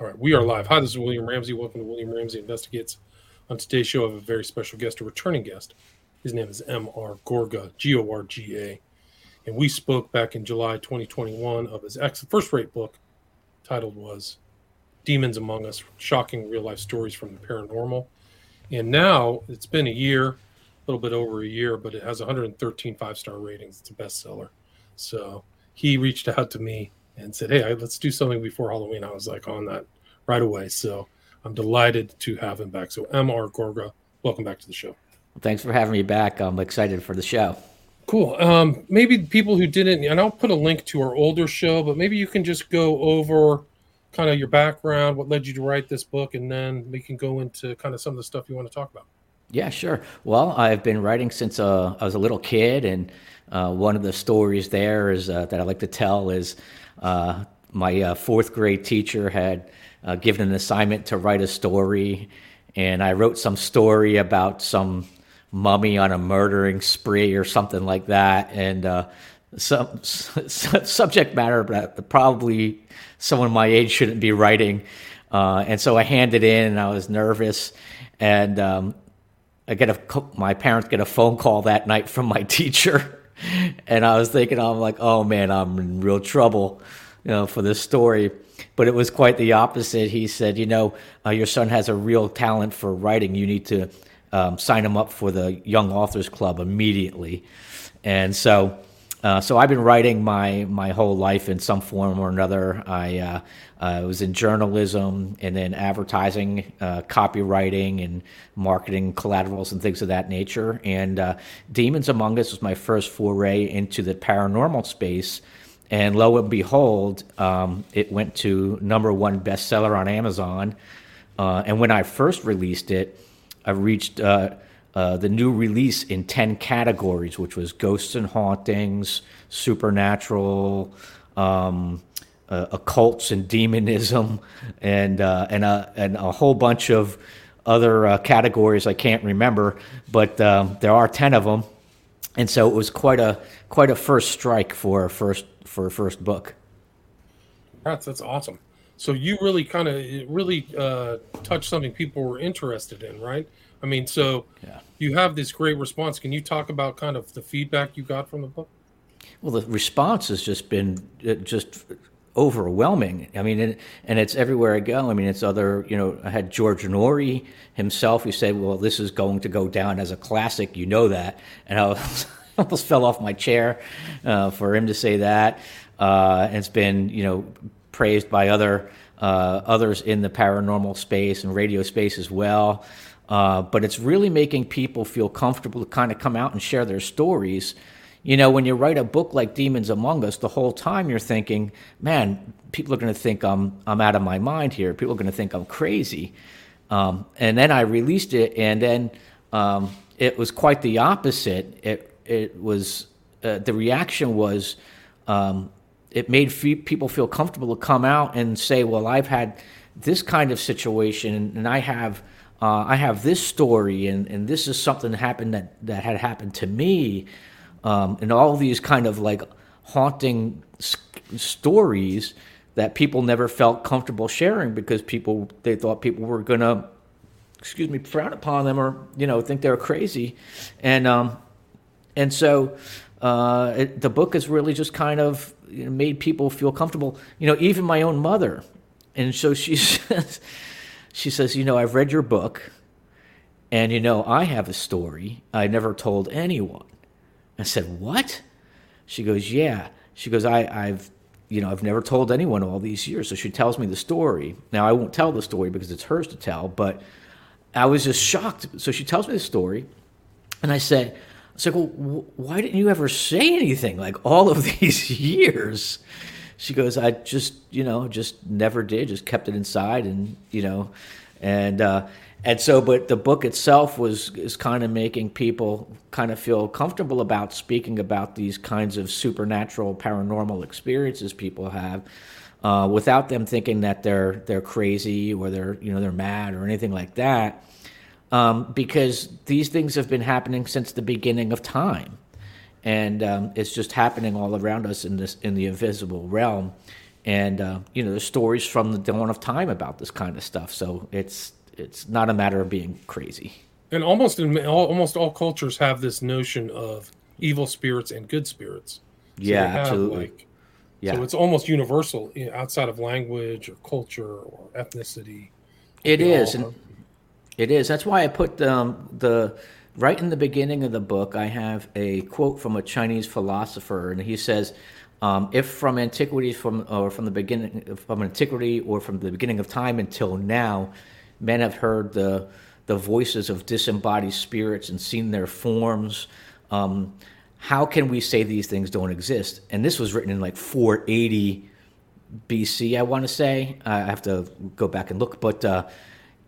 All right, we are live. Hi, this is William Ramsey. Welcome to William Ramsey Investigates. On today's show, I have a very special guest, a returning guest. His name is M.R. Gorga, G O R G A. And we spoke back in July 2021 of his ex- first rate book, titled was Demons Among Us Shocking Real Life Stories from the Paranormal. And now it's been a year, a little bit over a year, but it has 113 five star ratings. It's a bestseller. So he reached out to me and said, "Hey, let's do something before Halloween." I was like on that right away. So I'm delighted to have him back. So Mr. Gorga, welcome back to the show. Thanks for having me back. I'm excited for the show. Cool. Um, maybe people who didn't, and I'll put a link to our older show, but maybe you can just go over kind of your background, what led you to write this book, and then we can go into kind of some of the stuff you want to talk about. Yeah, sure. Well, I've been writing since uh, I was a little kid, and uh, one of the stories there is uh, that I like to tell is uh, my uh, fourth grade teacher had uh, given an assignment to write a story, and I wrote some story about some mummy on a murdering spree or something like that, and uh, some subject matter that probably someone my age shouldn't be writing. Uh, and so I handed in, and I was nervous, and um, I get a my parents get a phone call that night from my teacher and I was thinking, I'm like, oh man, I'm in real trouble, you know, for this story. But it was quite the opposite. He said, you know, uh, your son has a real talent for writing. You need to um, sign him up for the Young Authors Club immediately. And so uh, so I've been writing my my whole life in some form or another. I uh, uh, was in journalism and then advertising, uh, copywriting, and marketing collaterals and things of that nature. And uh, Demons Among Us was my first foray into the paranormal space. And lo and behold, um, it went to number one bestseller on Amazon. Uh, and when I first released it, I reached uh, the new release in 10 categories, which was ghosts and hauntings, supernatural, um, uh, occults and demonism, and, uh, and, a, and a whole bunch of other uh, categories I can't remember, but um, there are 10 of them. And so it was quite a, quite a first strike for a first, for a first book. That's, that's awesome. So you really kind of really uh, touched something people were interested in, right? I mean, so yeah. you have this great response. Can you talk about kind of the feedback you got from the book? Well, the response has just been uh, just overwhelming. I mean, and, and, it's everywhere I go. I mean, it's other, you know, I had George Noory himself who said, well, this is going to go down as a classic. You know that. And I was, almost fell off my chair uh, for him to say that. Uh, it's been, you know, praised by other uh, others in the paranormal space and radio space as well. Uh, but it's really making people feel comfortable to kind of come out and share their stories. You know, when you write a book like Demons Among Us, the whole time you're thinking, man, people are going to think I'm, I'm out of my mind here. People are going to think I'm crazy. Um, and then I released it, and then um, it was quite the opposite. It, it was, uh, the reaction was, um, it made people feel comfortable to come out and say, well, I've had this kind of situation, and I have uh, I have this story, and, and this is something that happened that, that had happened to me, um, and all these kind of like haunting stories that people never felt comfortable sharing because people they thought people were gonna, excuse me, frown upon them or you know think they're crazy, and um, and so uh, it, the book has really just kind of you know, made people feel comfortable. You know, even my own mother, and so she says she says, You know, I've read your book, and you know, I have a story I never told anyone. I said, What? She goes, Yeah. She goes, I, I've you know, I've never told anyone all these years. So she tells me the story. Now I won't tell the story because it's hers to tell, but I was just shocked. So she tells me the story, and I said, I said, well, why didn't you ever say anything like all of these years? She goes, I just, you know, just never did, just kept it inside, and you know, and uh, and so, but the book itself was is kind of making people kind of feel comfortable about speaking about these kinds of supernatural, paranormal experiences people have. Uh, without them thinking that they're they're crazy or they're you know they're mad or anything like that, um, because these things have been happening since the beginning of time and um, it's just happening all around us in this in the invisible realm. and uh, you know, there's stories from the dawn of time about this kind of stuff. So it's it's not a matter of being crazy. And almost in all, almost all cultures have this notion of evil spirits and good spirits. So yeah, absolutely. Like, yeah. So it's almost universal you know, outside of language or culture or ethnicity. It is, and it is. That's why I put um, the right in the beginning of the book. I have a quote from a Chinese philosopher, and he says, um, "If from antiquity, from or from the beginning, from antiquity, or from the beginning of time until now, men have heard the the voices of disembodied spirits and seen their forms." Um, how can we say these things don't exist? And this was written in like 480 BC, I want to say. I have to go back and look, but uh,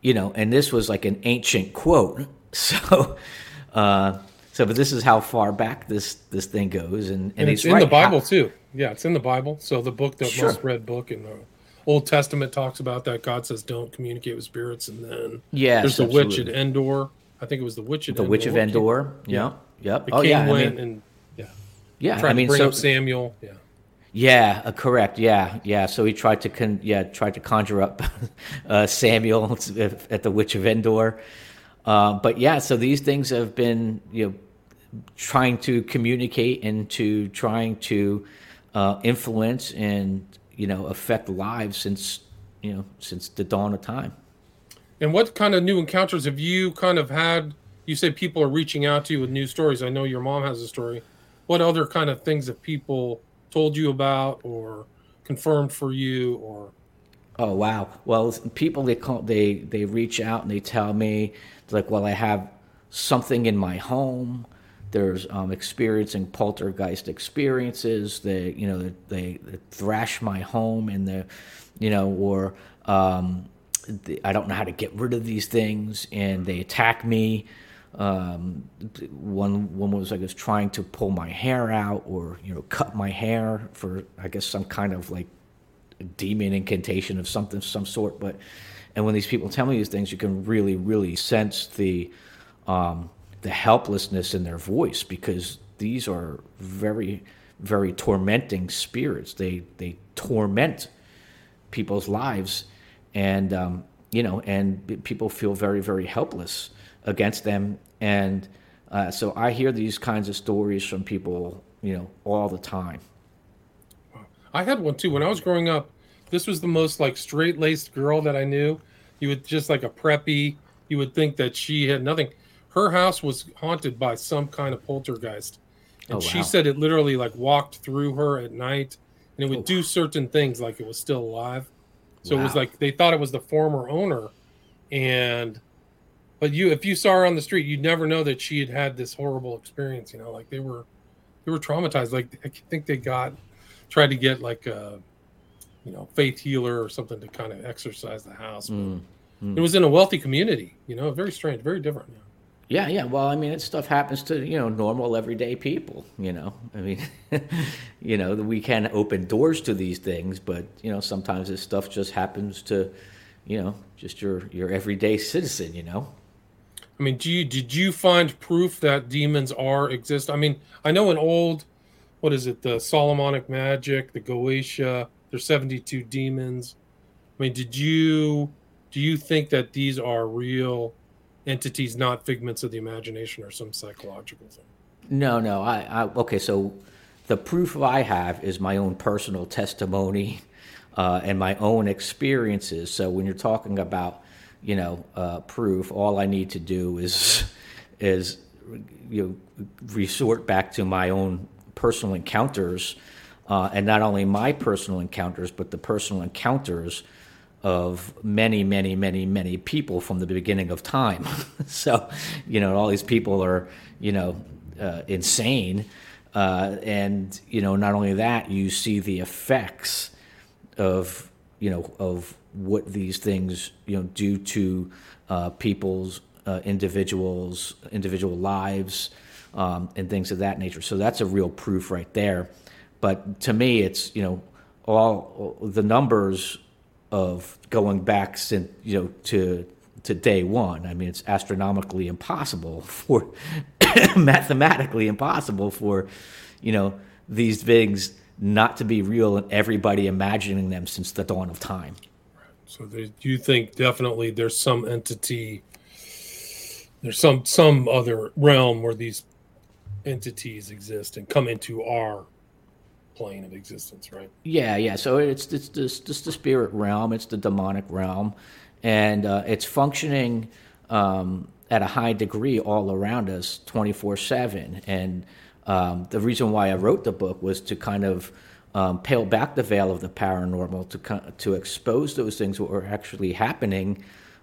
you know, and this was like an ancient quote. So, uh, so, but this is how far back this this thing goes, and, and, and it's in right. the Bible too. Yeah, it's in the Bible. So the book, the sure. most read book in the Old Testament, talks about that. God says, "Don't communicate with spirits," and then yeah, there's the absolutely. witch at Endor. I think it was the witch at the Endor. witch of Endor. Yeah. Yep. The oh, king yeah, went I mean, and yeah. Yeah. I mean, to bring so, up Samuel. Yeah. Yeah, uh, correct. Yeah, yeah. So he tried to con- yeah tried to conjure up uh, Samuel at the Witch of Endor. Uh, but yeah, so these things have been you know trying to communicate and to trying to uh, influence and you know affect lives since you know since the dawn of time. And what kind of new encounters have you kind of had? You said people are reaching out to you with new stories. I know your mom has a story. What other kind of things have people told you about or confirmed for you or? Oh wow! Well, people they call they they reach out and they tell me like, well, I have something in my home. There's um, experiencing poltergeist experiences. They you know they, they thrash my home and the you know or um, I don't know how to get rid of these things, and they attack me. Um, one one was I guess trying to pull my hair out or you know cut my hair for I guess some kind of like demon incantation of something some sort. But and when these people tell me these things, you can really really sense the um, the helplessness in their voice because these are very very tormenting spirits. They they torment people's lives and um, you know, and people feel very, very helpless against them. And uh, so I hear these kinds of stories from people, you know, all the time. I had one too when I was growing up. This was the most like straight laced girl that I knew. You would just like a preppy. You would think that she had nothing. Her house was haunted by some kind of poltergeist, and oh, wow. she said it literally like walked through her at night, and it would oh. do certain things like it was still alive. So wow. it was like they thought it was the former owner, and but you if you saw her on the street, you'd never know that she had had this horrible experience. You know, like they were they were traumatized. Like I think they got tried to get like a you know faith healer or something to kind of exorcise the house. Mm, mm. It was in a wealthy community. You know, very strange, very different. Yeah. Yeah, yeah. Well, I mean, it stuff happens to you know normal everyday people. You know, I mean, you know, we can open doors to these things, but you know, sometimes this stuff just happens to, you know, just your your everyday citizen. You know. I mean, do you did you find proof that demons are exist? I mean, I know in old, what is it, the Solomonic magic, the Goetia, there's 72 demons. I mean, did you do you think that these are real? entities, not figments of the imagination or some psychological thing. No, no. I, I okay. So the proof I have is my own personal testimony uh, and my own experiences. So when you're talking about, you know, uh, proof, all I need to do is is you know, resort back to my own personal encounters, uh, and not only my personal encounters, but the personal encounters of many, many, many, many people from the beginning of time. so, you know, all these people are, you know, uh, insane. Uh, and, you know, not only that, you see the effects of, you know, of what these things, you know, do to uh, people's uh, individuals, individual lives, um, and things of that nature. So that's a real proof right there. But to me, it's, you know, all the numbers of going back since you know to to day one. I mean, it's astronomically impossible for mathematically impossible for you know these things not to be real and everybody imagining them since the dawn of time. So do you think definitely there's some entity, there's some some other realm where these entities exist and come into our plane of existence, right? Yeah, yeah. So it's it's just, the spirit realm, it's the demonic realm, and uh, it's functioning um, at a high degree all around us, twenty four seven. And um, the reason why I wrote the book was to kind of um, peel back the veil of the paranormal to to expose those things that were actually happening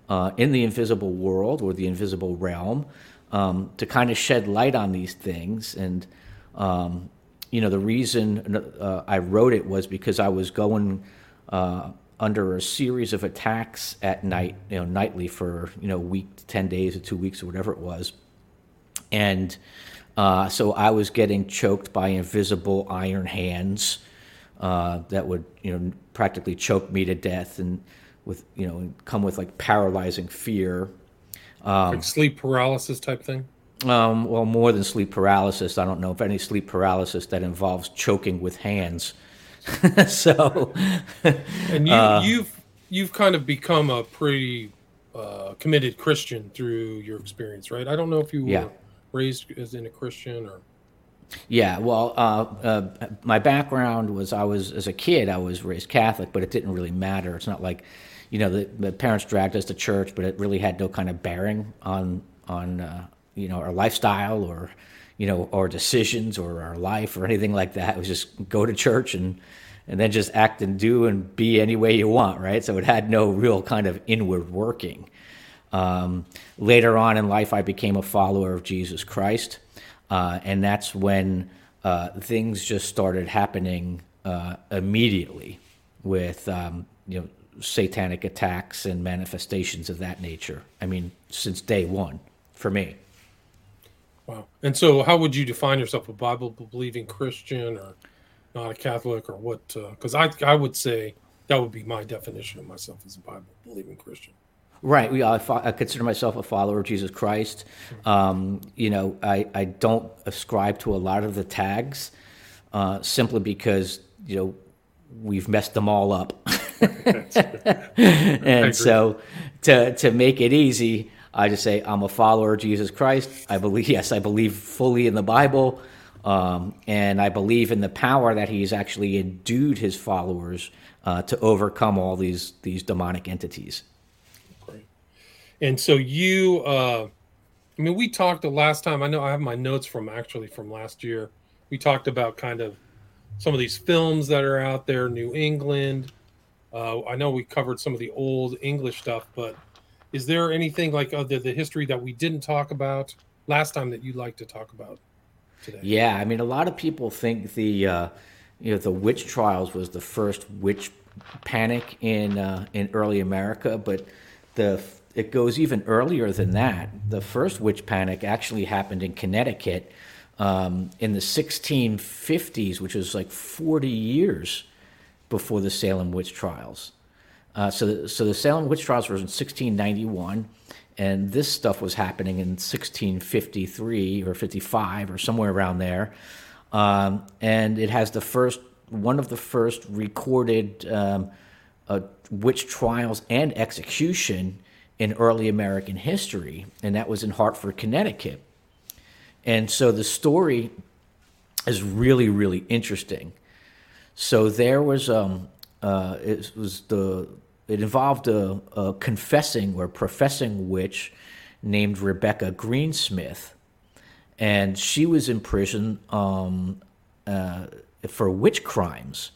uh, in the invisible world or the invisible realm, um, to kind of shed light on these things. And um, you know, the reason uh, I wrote it was because I was going uh, under a series of attacks at night, you know, nightly for you know, week, ten days, or two weeks, or whatever it was, and. Uh, so I was getting choked by invisible iron hands uh, that would you know practically choke me to death and with you know come with like paralyzing fear. Um, like sleep paralysis type thing. Um, well, more than sleep paralysis. I don't know if any sleep paralysis that involves choking with hands. so, and you, uh, you've you've kind of become a pretty uh, committed Christian through your experience, right? I don't know if you were yeah. raised as in a Christian or. Yeah, well, uh, uh, my background was I was as a kid I was raised Catholic, but it didn't really matter. It's not like, you know, the, the parents dragged us to church, but it really had no kind of bearing on on uh, you know our lifestyle or you know our decisions or our life or anything like that. It was just go to church and and then just act and do and be any way you want, right? So it had no real kind of inward working. Um, later on in life, I became a follower of Jesus Christ. Uh, and that's when uh, things just started happening uh, immediately with um, you know satanic attacks and manifestations of that nature. I mean, since day one for me. Wow. And so, how would you define yourself? A Bible believing Christian or not a Catholic or what? Because uh, I, I would say that would be my definition of myself as a Bible believing Christian. Right. We, I, I, consider myself a follower of Jesus Christ. Um, you know, I, I don't ascribe to a lot of the tags uh, simply because, you know, we've messed them all up. and so to, to make it easy, I just say I'm a follower of Jesus Christ. I believe, yes, I believe fully in the Bible. Um, and I believe in the power that he's actually endued his followers uh, to overcome all these, these demonic entities. Great. And so you, uh, I mean, we talked the last time. I know I have my notes from actually from last year. We talked about kind of some of these films that are out there, New England. Uh, I know we covered some of the old English stuff, but is there anything like other the history that we didn't talk about last time that you'd like to talk about today? Yeah, I mean, a lot of people think the uh, you know the witch trials was the first witch panic in uh, in early America, but the it goes even earlier than that. The first witch panic actually happened in Connecticut um, in the 1650s, which was like 40 years before the Salem witch trials. Uh, so, the, so the Salem witch trials were in 1691, and this stuff was happening in 1653 or 55 or somewhere around there. Um, and it has the first one of the first recorded um, uh, witch trials and execution in early American history, and that was in Hartford, Connecticut. And so the story is really, really interesting. So there was um, uh, it was the it involved a, a, confessing or professing witch named Rebecca Greensmith, and she was in prison um, uh, for witch crimes.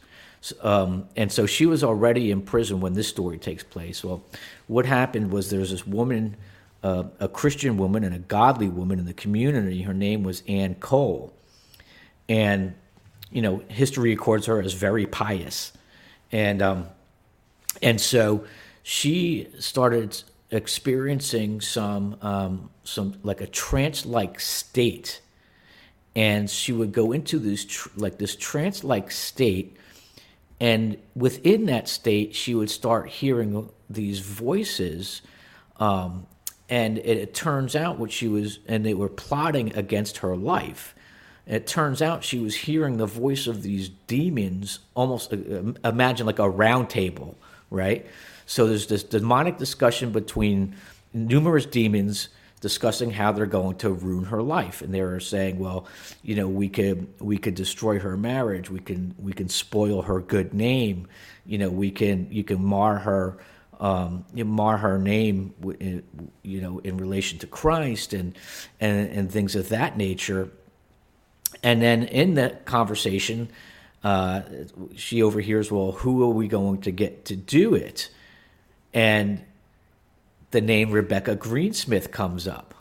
Um, and so she was already in prison when this story takes place. Well, what happened was there was this woman, uh, a Christian woman and a godly woman in the community. Her name was Anne Cole. And, you know, history records her as very pious. And, um, and so she started experiencing some, um, some like a trance like state. And she would go into this, tr- like this trance like state and within that state, she would start hearing these voices. Um, and it, it, turns out what she was, and they were plotting against her life. it turns out she was hearing the voice of these demons, almost uh, uh, imagine like a round table, right? So there's this demonic discussion between numerous demons discussing how they're going to ruin her life. And they were saying well you know we could we could destroy her marriage. We can we can spoil her good name. You know we can you can mar her um, you mar her name you know in relation to Christ and and and things of that nature. And then in that conversation uh, she overhears well who are we going to get to do it and the name Rebecca Greensmith comes up.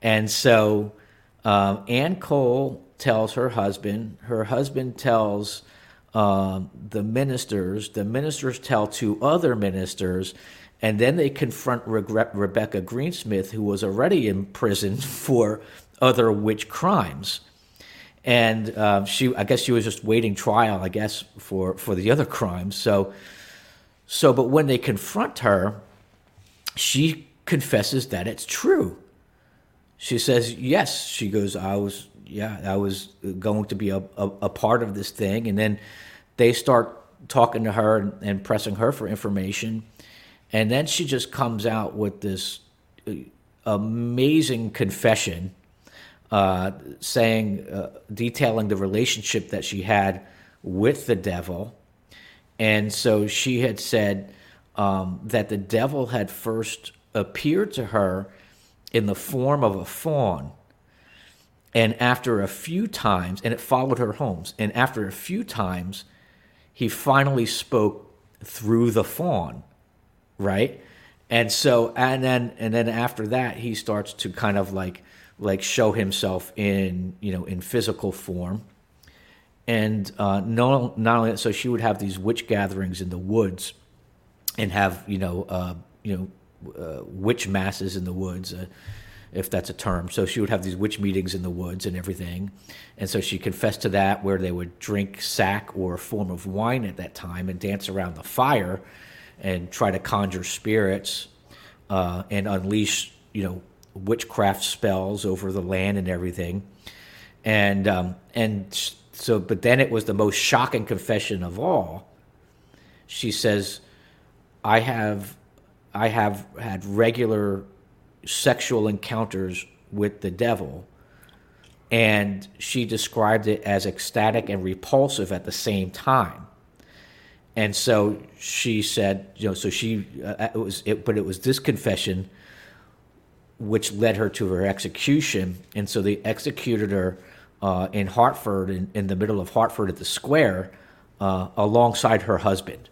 And so um, Ann Cole tells her husband, her husband tells um, the ministers, the ministers tell two other ministers, and then they confront Re- Rebecca Greensmith, who was already in prison for other witch crimes. And uh, she, I guess, she was just waiting trial, I guess, for for the other crimes. So, so, but when they confront her, she confesses that it's true. She says, yes. She goes, I was, yeah, I was going to be a, a, a part of this thing. And then they start talking to her and, and, pressing her for information. And then she just comes out with this uh, amazing confession, uh, saying, uh, detailing the relationship that she had with the devil. And so she had said, um, that the devil had first appeared to her in the form of a fawn. And after a few times, and it followed her homes, and after a few times, he finally spoke through the fawn, right? And so, and then, and then after that, he starts to kind of like, like show himself in, you know, in physical form. And uh, not, not only that, so she would have these witch gatherings in the woods and have you know uh, you know uh, witch masses in the woods. Uh, if that's a term. So she would have these witch meetings in the woods and everything. And so she confessed to that, where they would drink sack or a form of wine at that time and dance around the fire and try to conjure spirits uh, and unleash, you know, witchcraft spells over the land and everything. And um, and so, but then it was the most shocking confession of all. She says, I have I have had regular sexual encounters with the devil and she described it as ecstatic and repulsive at the same time and so she said you know so she uh, it was it, but it was this confession which led her to her execution and so they executed her uh, in hartford in, in the middle of hartford at the square uh, alongside her husband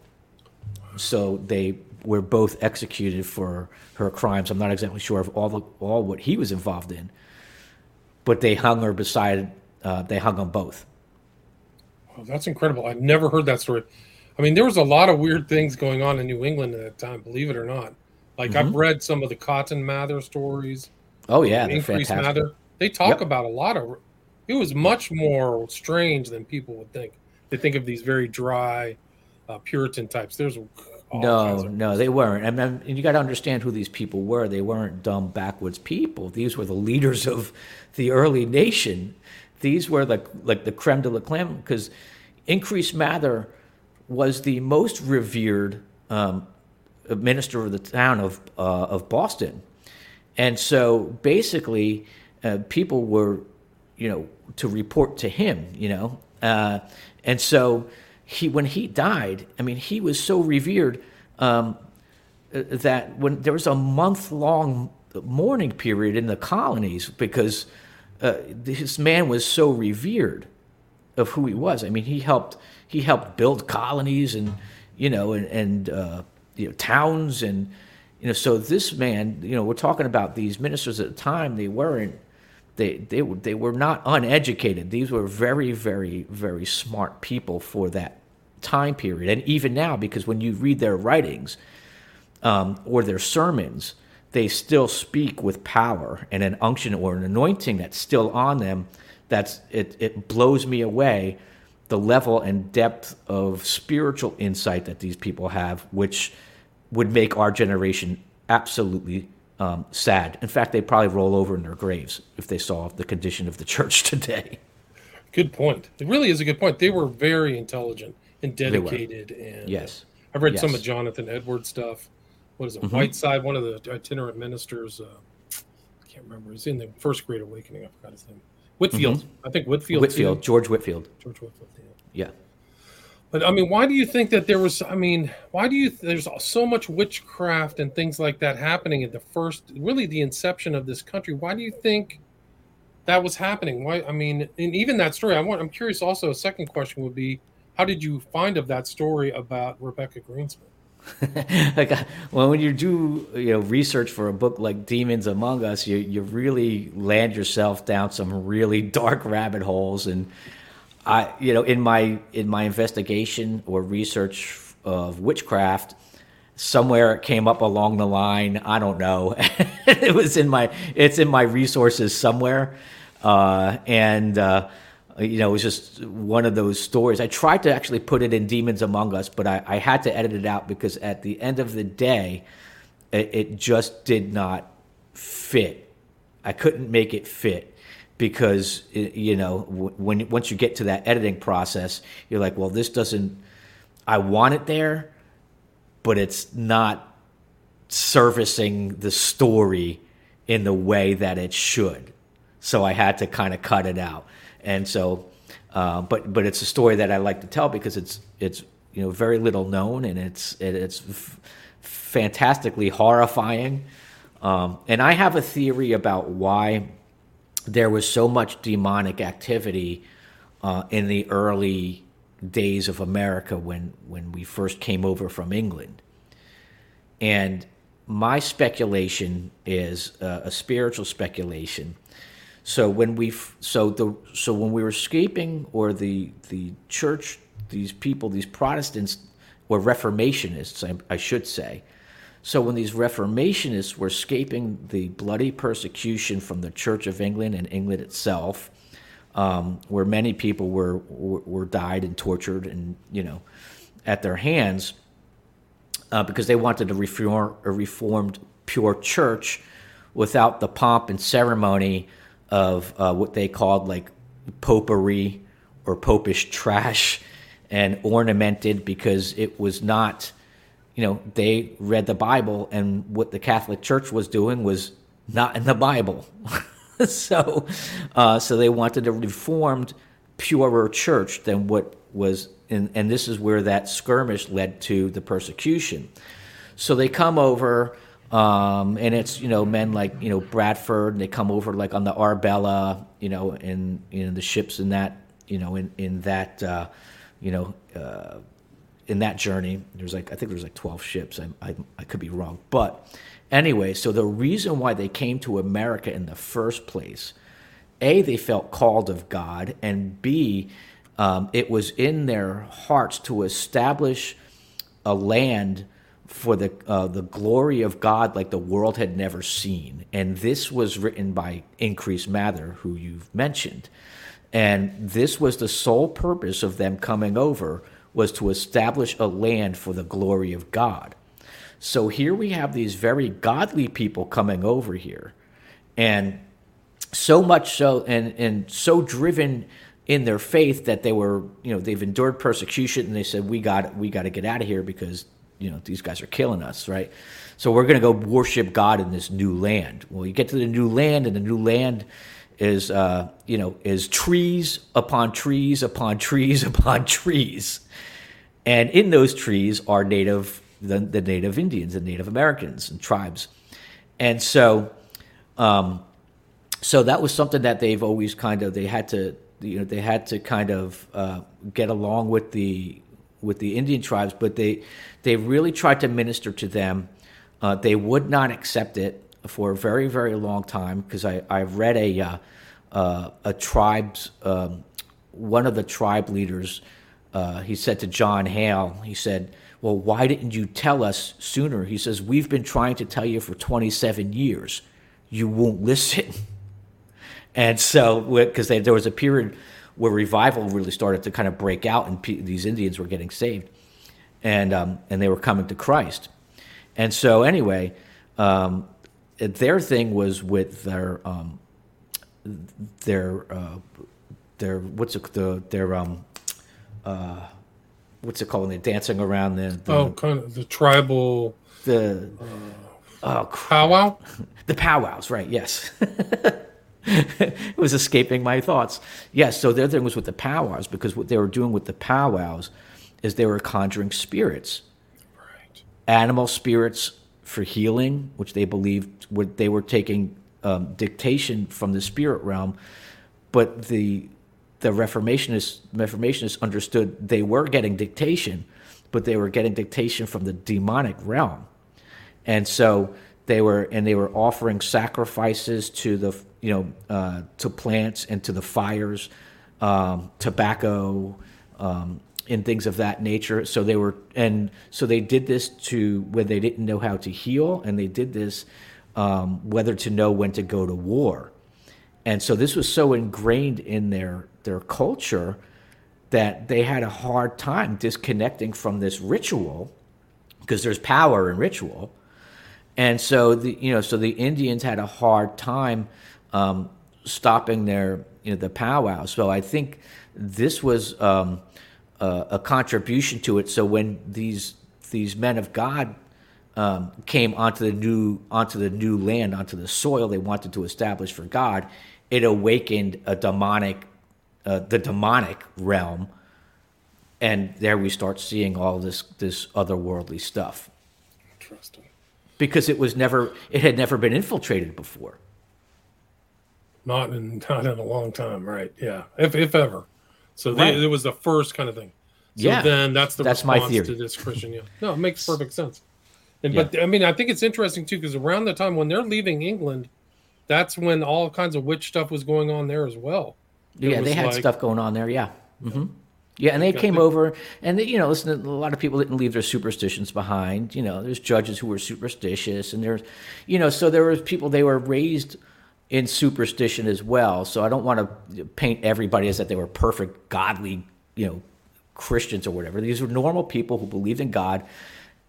so they were both executed for her crimes. I'm not exactly sure of all the, all what he was involved in, but they hung her beside. Uh, they hung them both. That's incredible. I've never heard that story. I mean, there was a lot of weird things going on in New England at that time. Believe it or not, like mm-hmm. I've read some of the Cotton Mather stories. Oh yeah, Increase Mather. They talk yep. about a lot of. It was much more strange than people would think. They think of these very dry, uh, Puritan types. There's no, no, they weren't. And, and you got to understand who these people were. They weren't dumb backwoods people. These were the leaders of the early nation. These were like like the creme de la creme because Increase Mather was the most revered um, minister of the town of uh, of Boston, and so basically, uh, people were, you know, to report to him. You know, uh, and so he when he died, I mean, he was so revered um, that when there was a month long mourning period in the colonies because uh, this man was so revered of who he was. I mean, he helped he helped build colonies and you know and and uh, you know towns and you know so this man you know we're talking about these ministers at the time they weren't they, they, they were not uneducated. These were very, very, very smart people for that time period. And even now, because when you read their writings um, or their sermons, they still speak with power and an unction or an anointing that's still on them. That's it, it blows me away the level and depth of spiritual insight that these people have, which would make our generation absolutely um, sad. In fact, they'd probably roll over in their graves if they saw the condition of the church today. Good point. It really is a good point. They were very intelligent and dedicated. And yes, I've read yes. some of Jonathan Edwards stuff. What is it? Mm-hmm. Whiteside, one of the itinerant ministers. Uh, I can't remember. He's in the First Great Awakening. I forgot his name. Whitefield. Mm-hmm. I think Whitefield. Whitefield. Too. George Whitefield. George Whitefield. Yeah. yeah. But I mean, why do you think that there was? I mean, why do you? There's so much witchcraft and things like that happening at the first, really, the inception of this country. Why do you think that was happening? Why? I mean, and even that story. I want. I'm curious. Also, a second question would be, how did you find of that story about Rebecca Greenspan? like well, when you do you know research for a book like Demons Among Us, you you really land yourself down some really dark rabbit holes and I, you know, in my in my investigation or research of witchcraft, somewhere it came up along the line. I don't know. it was in my it's in my resources somewhere, uh, and uh, you know, it was just one of those stories. I tried to actually put it in Demons Among Us, but I, I had to edit it out because at the end of the day, it, it just did not fit. I couldn't make it fit because you know when once you get to that editing process, you're like, well, this doesn't. I want it there, but it's not servicing the story in the way that it should. So I had to kind of cut it out, and so, uh, but but it's a story that I like to tell because it's it's you know very little known and it's it, it's f- fantastically horrifying. Um, and I have a theory about why there was so much demonic activity uh, in the early days of America when when we first came over from England. And my speculation is uh, a spiritual speculation. So when we so the so when we were escaping, or the the church, these people, these Protestants, were Reformationists, I, I should say, so when these Reformationists were escaping the bloody persecution from the Church of England and England itself, um, where many people were, were, were died and tortured and you know at their hands, uh, because they wanted a, reform, a reformed pure church without the pomp and ceremony of uh, what they called like popery or popish trash and ornamented because it was not you know, they read the Bible, and what the Catholic Church was doing was not in the Bible. so, uh, so they wanted a reformed, purer church than what was in, and this is where that skirmish led to the persecution. So they come over, um, and it's you know men like you know Bradford, and they come over like on the Arbella, you know, in in the ships in that you know in in that uh, you know. Uh, in that journey. There's like I think there's like 12 ships. I, I, I could be wrong, but anyway. So the reason why they came to America in the first place, a they felt called of God, and b um, it was in their hearts to establish a land for the uh, the glory of God like the world had never seen. And this was written by Increase Mather, who you've mentioned. And this was the sole purpose of them coming over was to establish a land for the glory of God. So here we have these very godly people coming over here, and so much so, and, and so driven in their faith that they were, you know, they've endured persecution, and they said, "We got, we got to get out of here because, you know, these guys are killing us, right?" So we're going to go worship God in this new land. Well, you get to the new land, and the new land is, uh, you know, is trees upon trees upon trees upon trees and in those trees are native the, the native Indians and Native Americans and tribes, and so um, so that was something that they've always kind of they had to you know they had to kind of uh, get along with the with the Indian tribes, but they they really tried to minister to them. Uh, they would not accept it for a very very long time because I I've read a uh, uh, a tribe's um, one of the tribe leaders uh, he said to John Hale, he said, Well, why didn't you tell us sooner? He says, We've been trying to tell you for 27 years. You won't listen. And so, because there was a period where revival really started to kind of break out and pe- these Indians were getting saved. And, um, and they were coming to Christ. And so, anyway, um, their thing was with their um, their uh, their what's it the their um uh what's it called when they're dancing around the, the oh kind of the tribal the oh powwow? The powwows right yes it was escaping my thoughts. Yes so their thing was with the powwows because what they were doing with the powwows is they were conjuring spirits. Right. Animal spirits for healing which they believed what they were taking um, dictation from the spirit realm but the the Reformationists, Reformationists understood they were getting dictation, but they were getting dictation from the demonic realm, and so they were and they were offering sacrifices to the you know uh, to plants and to the fires, um, tobacco. Um, and things of that nature. So they were, and so they did this to when they didn't know how to heal, and they did this um, whether to know when to go to war. And so this was so ingrained in their their culture that they had a hard time disconnecting from this ritual because there's power in ritual. And so the you know so the Indians had a hard time um, stopping their you know the powwow. So I think this was um, a, a contribution to it. So when these these men of God um, came onto the new onto the new land, onto the soil they wanted to establish for God, it awakened a demonic, uh, the demonic realm, and there we start seeing all this this otherworldly stuff. Interesting. Because it was never, it had never been infiltrated before. Not in not in a long time, right? Yeah, if if ever. So Right. they, it was the first kind of thing. So Yeah. then that's the That's my response theory. to this Christian. Yeah, no, it makes perfect sense. And Yeah. but I mean, I think it's interesting too because around the time when they're leaving England, that's when all kinds of witch stuff was going on there as well. It yeah, they had like- stuff going on there. Yeah. hmm Yeah, and they came over, and they, you know, listen, a lot of people didn't leave their superstitions behind. You know, there's judges who were superstitious, and there's, you know, so there was people they were raised in superstition as well. So I don't want to paint everybody as that they were perfect, godly, you know, Christians or whatever. These were normal people who believed in God,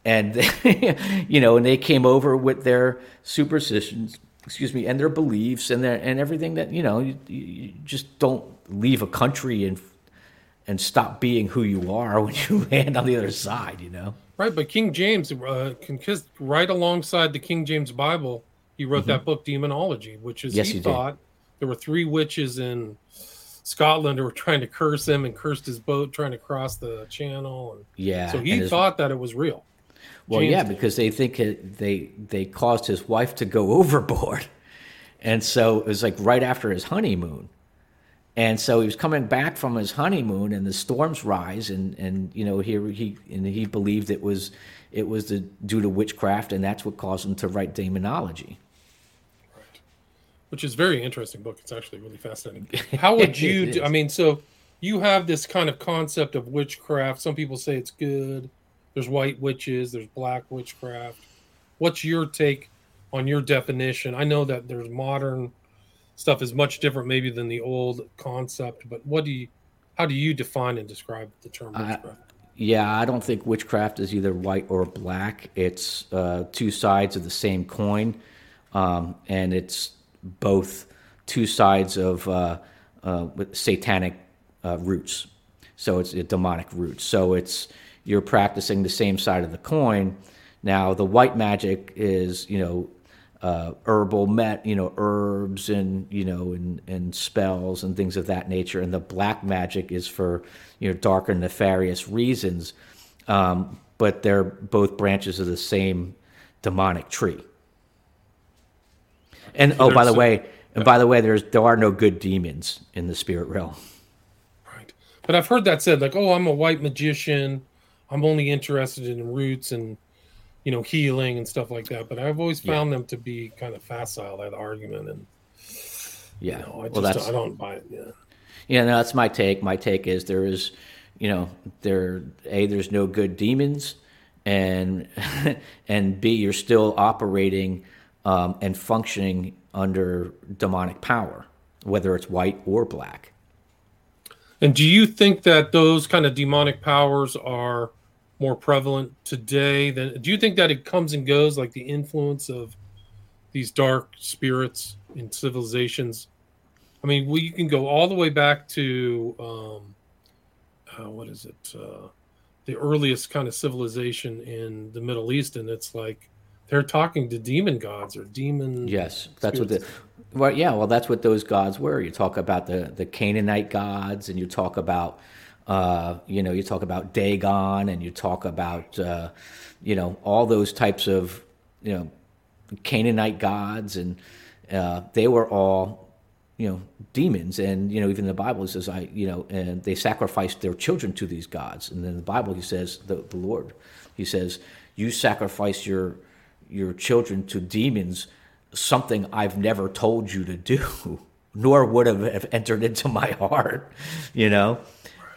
and you know, and they came over with their superstitions, excuse me, and their beliefs and their and everything that you know. You, you just don't leave a country and and stop being who you are when you land on the other side. You know. Right, but King James, uh, right alongside the King James Bible, he wrote that book Demonology, which is Mm-hmm. Yes, he he thought there were three witches in Scotland who were trying to curse him and cursed his boat trying to cross the channel, and Yeah. so he thought that it was real. Well, James yeah, did. because they think it, they they caused his wife to go overboard, and so it was like right after his honeymoon, and so he was coming back from his honeymoon, and the storms rise, and and you know here he and he believed it was it was the, due to witchcraft, and that's what caused him to write demonology. Which is a very interesting book. It's actually really fascinating. How would you? Do, I mean, so you have this kind of concept of witchcraft. Some people say it's good. There's white witches. There's black witchcraft. What's your take on your definition? I know that there's modern stuff is much different maybe than the old concept, but what do you? How do you define and describe the term witchcraft? Yeah, I don't think witchcraft is either white or black. It's uh, two sides of the same coin, um, and it's both two sides of uh, uh, satanic uh, roots. So it's demonic roots. So it's you're practicing the same side of the coin. Now the white magic is you know uh, herbal met you know herbs and you know and, and spells and things of that nature and the black magic is for you know dark and nefarious reasons um, but they're both branches of the same demonic tree and oh by the way and by the way there's there are no good demons in the spirit realm Right. But I've heard that said, like, oh, I'm a white magician. I'm only interested in roots and, you know, healing and stuff like that. But I've always Yeah. found them to be kind of facile, that argument. And, yeah you know, I well that's I don't buy it. Yeah. Yeah, no, that's my take. My take is there is, you know, there a there's no good demons, and and b you're still operating um, and functioning under demonic power, whether it's white or black. And do you think that those kind of demonic powers are more prevalent today than do you think that it comes and goes like the influence of these dark spirits in civilizations. I mean, we you can go all the way back to um, uh, what is it? Uh, the earliest kind of civilization in the Middle East, and it's like they're talking to demon gods or demon. Yes, that's spirits. what the. Well, yeah, well, that's what those gods were. You talk about the the Canaanite gods, and you talk about, uh, you know, you talk about Dagon, and you talk about, uh, you know, all those types of, you know, Canaanite gods, and uh, they were all you know demons and you know even the bible says i you know and they sacrificed their children to these gods and then the bible he says the, the lord he says you sacrifice your your children to demons something i've never told you to do nor would have entered into my heart you know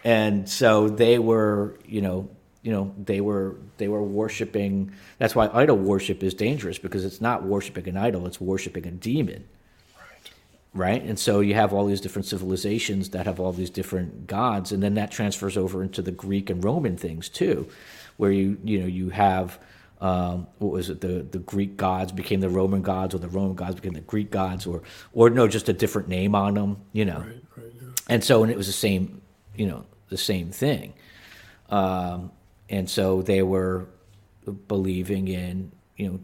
and so they were you know you know they were they were worshiping that's why idol worship is dangerous because it's not worshiping an idol it's worshiping a demon right? right? And so you have all these different civilizations that have all these different gods, and then that transfers over into the Greek and Roman things too, where you you know you have um, what was it the the Greek gods became the Roman gods, or the Roman gods became the Greek gods, or or no, just a different name on them, you know. Right, right, yeah. And so and it was the same, you know, the same thing. Um, and so they were believing in you know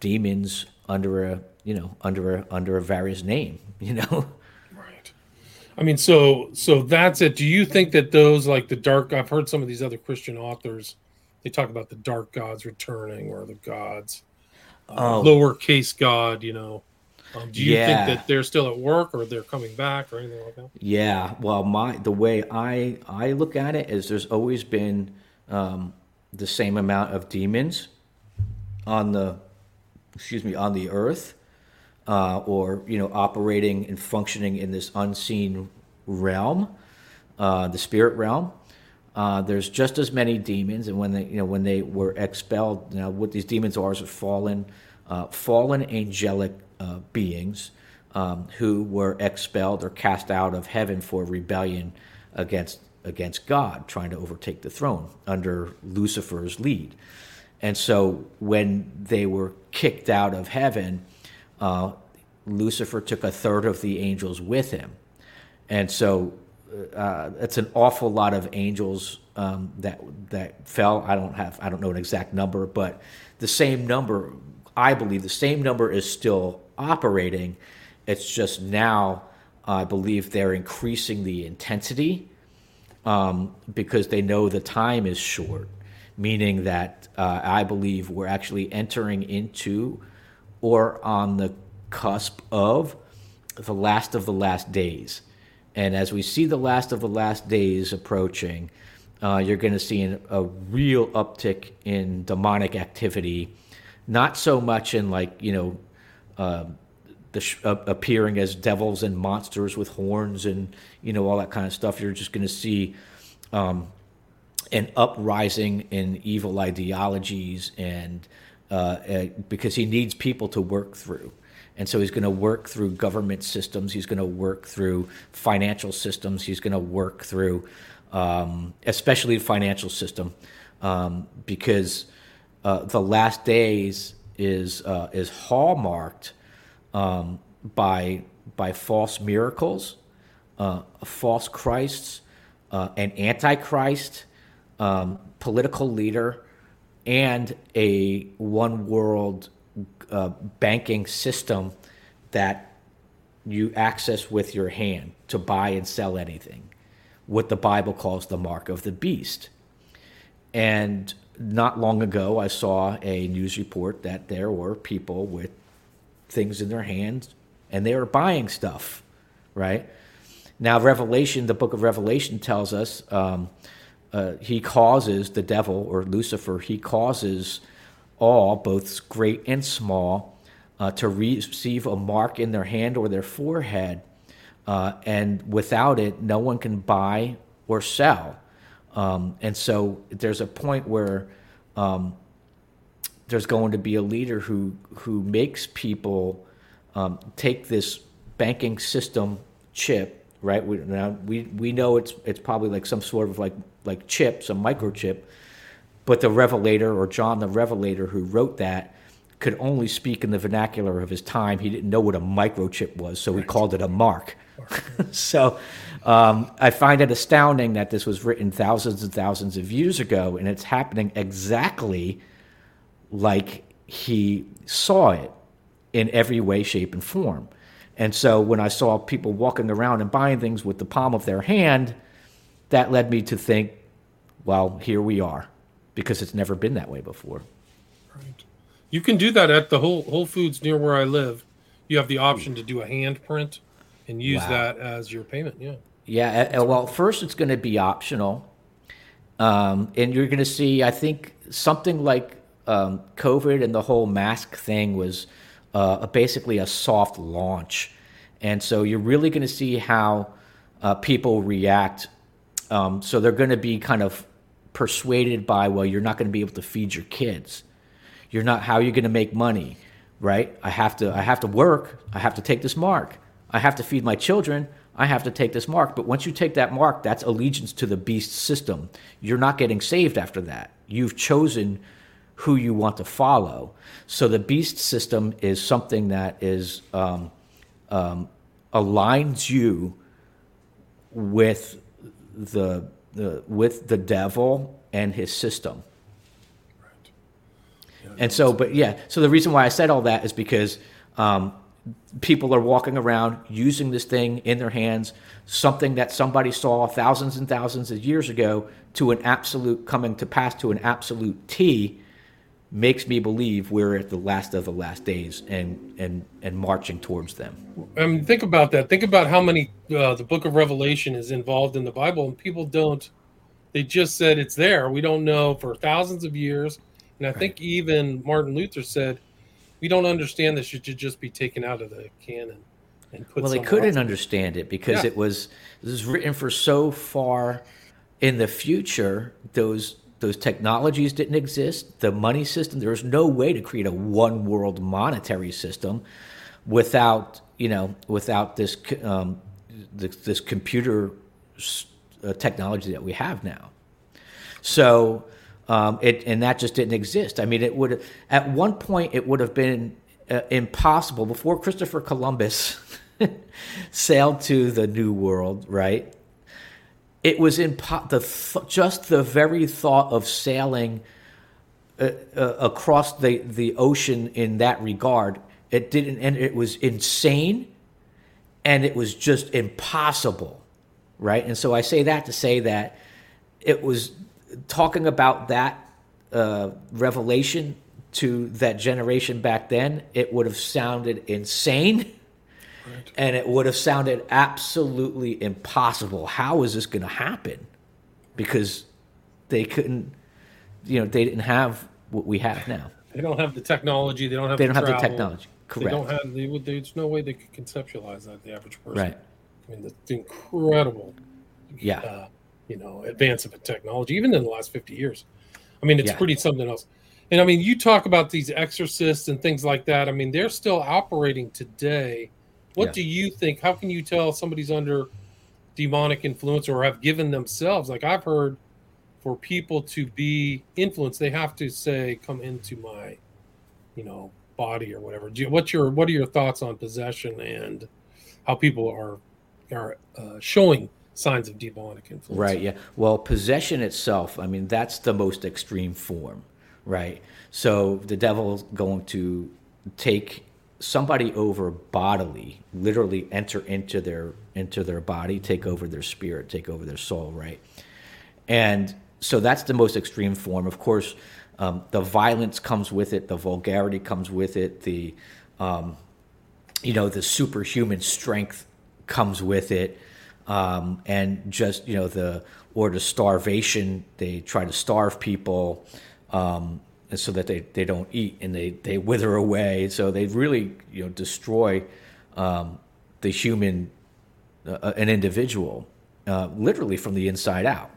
demons under a you know under a under a various name you know right i mean so so that's it do you think that those like the dark i've heard some of these other christian authors they talk about the dark gods returning or the gods uh, oh. lowercase god you know um, do you yeah. think that they're still at work or they're coming back or anything like that yeah well my the way i i look at it is there's always been um, the same amount of demons on the excuse me on the earth uh, or you know operating and functioning in this unseen realm, uh, the spirit realm. Uh, there's just as many demons, and when they you know when they were expelled, you know, what these demons are is fallen, uh, fallen angelic uh, beings um, who were expelled or cast out of heaven for rebellion against against God, trying to overtake the throne under Lucifer's lead. And so when they were kicked out of heaven, uh, Lucifer took a third of the angels with him. And so uh, it's an awful lot of angels um, that that fell. I don't have I don't know an exact number, but the same number, I believe, the same number is still operating. It's just now, I believe, they're increasing the intensity um, because they know the time is short. Meaning that uh, I believe we're actually entering into or on the cusp of the last of the last days. And as we see the last of the last days approaching, uh, you're going to see an, a real uptick in demonic activity. Not so much in like you know, uh, the sh- uh, appearing as devils and monsters with horns and you know all that kind of stuff. You're just going to see um, an uprising in evil ideologies and uh, uh, because he needs people to work through. And so he's going to work through government systems. He's going to work through financial systems. He's going to work through, um, especially the financial system, um, because uh, the last days is uh, is hallmarked um, by by false miracles, uh, false Christs, uh, an antichrist, um, political leader, and a one world uh, banking system that you access with your hand to buy and sell anything, what the Bible calls the mark of the beast. And not long ago, I saw a news report that there were people with things in their hands and they were buying stuff, right? Now, Revelation, the book of Revelation tells us um, uh, he causes the devil or Lucifer, he causes all, both great and small, uh, to receive a mark in their hand or their forehead. Uh, and without it, no one can buy or sell. Um, and so there's a point where um, there's going to be a leader who who makes people um, take this banking system chip, right? We, now we we know it's it's probably like some sort of like like chip, some microchip, but the Revelator or John the Revelator who wrote that could only speak in the vernacular of his time. He didn't know what a microchip was, so he called it a mark. so um, I find it astounding that this was written thousands and thousands of years ago, and it's happening exactly like he saw it in every way, shape, and form. And so when I saw people walking around and buying things with the palm of their hand, that led me to think, well, here we are, because it's never been that way before. Right. You can do that at the Whole, Whole Foods near where I live. You have the option to do a hand print and use wow. that as your payment. Yeah. Yeah. Well, first it's going to be optional. Um, and you're going to see, I think, something like um, COVID and the whole mask thing was uh, basically a soft launch. And so you're really going to see how uh, people react. Um, so they're going to be kind of persuaded by, well, you're not going to be able to feed your kids. You're not, how you're you going to make money? Right? I have to, I have to work. I have to take this mark. I have to feed my children. I have to take this mark. But once you take that mark, that's allegiance to the beast system. You're not getting saved after that. You've chosen who you want to follow. So the beast system is something that is um, um, aligns you with the, the with the devil and his system. Right. Yeah, and so, but yeah, so the reason why I said all that is because um, people are walking around using this thing in their hands, something that somebody saw thousands and thousands of years ago to an absolute coming to pass to an absolute T makes me believe we're at the last of the last days and and and marching towards them. I mean, think about that. Think about how many uh, the Book of Revelation is involved in the Bible, and people don't. They just said it's there. We don't know for thousands of years, and I right. think even Martin Luther said we don't understand this. It should just be taken out of the canon and put. Well, they couldn't understand it because yeah. it was this was written for so far in the future. Those those technologies didn't exist. The money system, there was no way to create a one world monetary system without, you know, without this, um, this, this, computer uh, technology that we have now. So, um, it, and that just didn't exist. I mean, it would, at one point, it would have been uh, impossible before Christopher Columbus sailed to the New World, right? It was in the th- just the very thought of sailing uh, uh, across the, the ocean in that regard it didn't and it was insane and it was just impossible right? And so i say that to say that it was talking about that uh, revelation to that generation back then it would have sounded insane Right. And it would have sounded absolutely impossible. How is this going to happen? Because they couldn't, you know, they didn't have what we have now. They don't have the technology. They don't have. They don't the have the technology. Correct. They don't have. They. There's no way they could conceptualize that. The average person. Right. I mean, the incredible. Yeah. Uh, you know, advance of technology, even in the last 50 years. I mean, it's yeah. pretty something else. And I mean, you talk about these exorcists and things like that. I mean, they're still operating today what yeah. do you think? How can you tell somebody's under demonic influence or have given themselves? Like I've heard for people to be influenced, they have to say, "Come into my, you know, body or whatever." You, what's your what are your thoughts on possession and how people are are uh, showing signs of demonic influence? Right. Yeah. Well, possession itself. I mean, that's the most extreme form, right? So the devil's going to take somebody over bodily, literally enter into their into their body, take over their spirit, take over their soul, right? And so that's the most extreme form. Of course, um, the violence comes with it, the vulgarity comes with it, the um, you know the superhuman strength comes with it, um, and just you know the or the starvation. They try to starve people. Um, so that they, they don't eat and they, they wither away. So they really you know destroy um, the human, uh, an individual, uh, literally from the inside out.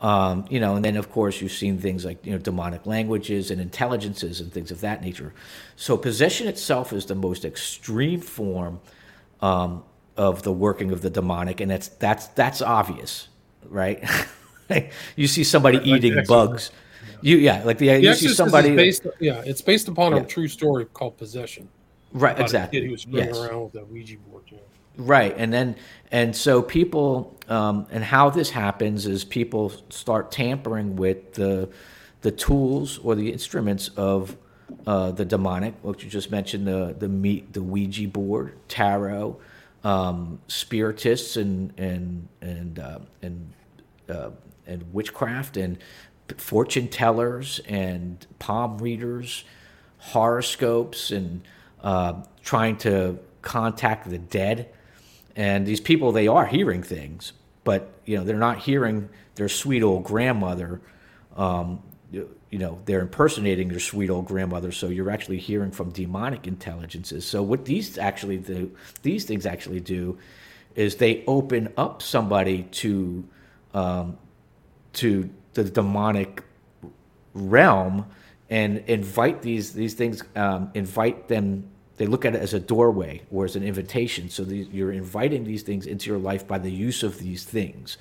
Um, you know, and then of course you've seen things like you know demonic languages and intelligences and things of that nature. So possession itself is the most extreme form um, of the working of the demonic, and that's that's that's obvious, right? you see somebody eating bugs You yeah, like the, The you see somebody based, yeah, it's based upon Yeah. a true story called Possession. right about a exactly. kid who was running yes. around with a Ouija board. Know. Right, and then and so people um, and how this happens is people start tampering with the the tools or the instruments of uh, the demonic. What you just mentioned the the meat the Ouija board, tarot, um, spiritists, and and and uh, and uh, and witchcraft and fortune tellers and palm readers, horoscopes, and uh, trying to contact the dead. And these people, they are hearing things, but you know they're not hearing their sweet old grandmother. Um, you know they're impersonating their sweet old grandmother, so you're actually hearing from demonic intelligences. So what these actually do, these things actually do, is they open up somebody to um, to the demonic realm and invite these these things um, invite them they look at it as a doorway or as an invitation. So you're inviting these things into your life by the use of these things.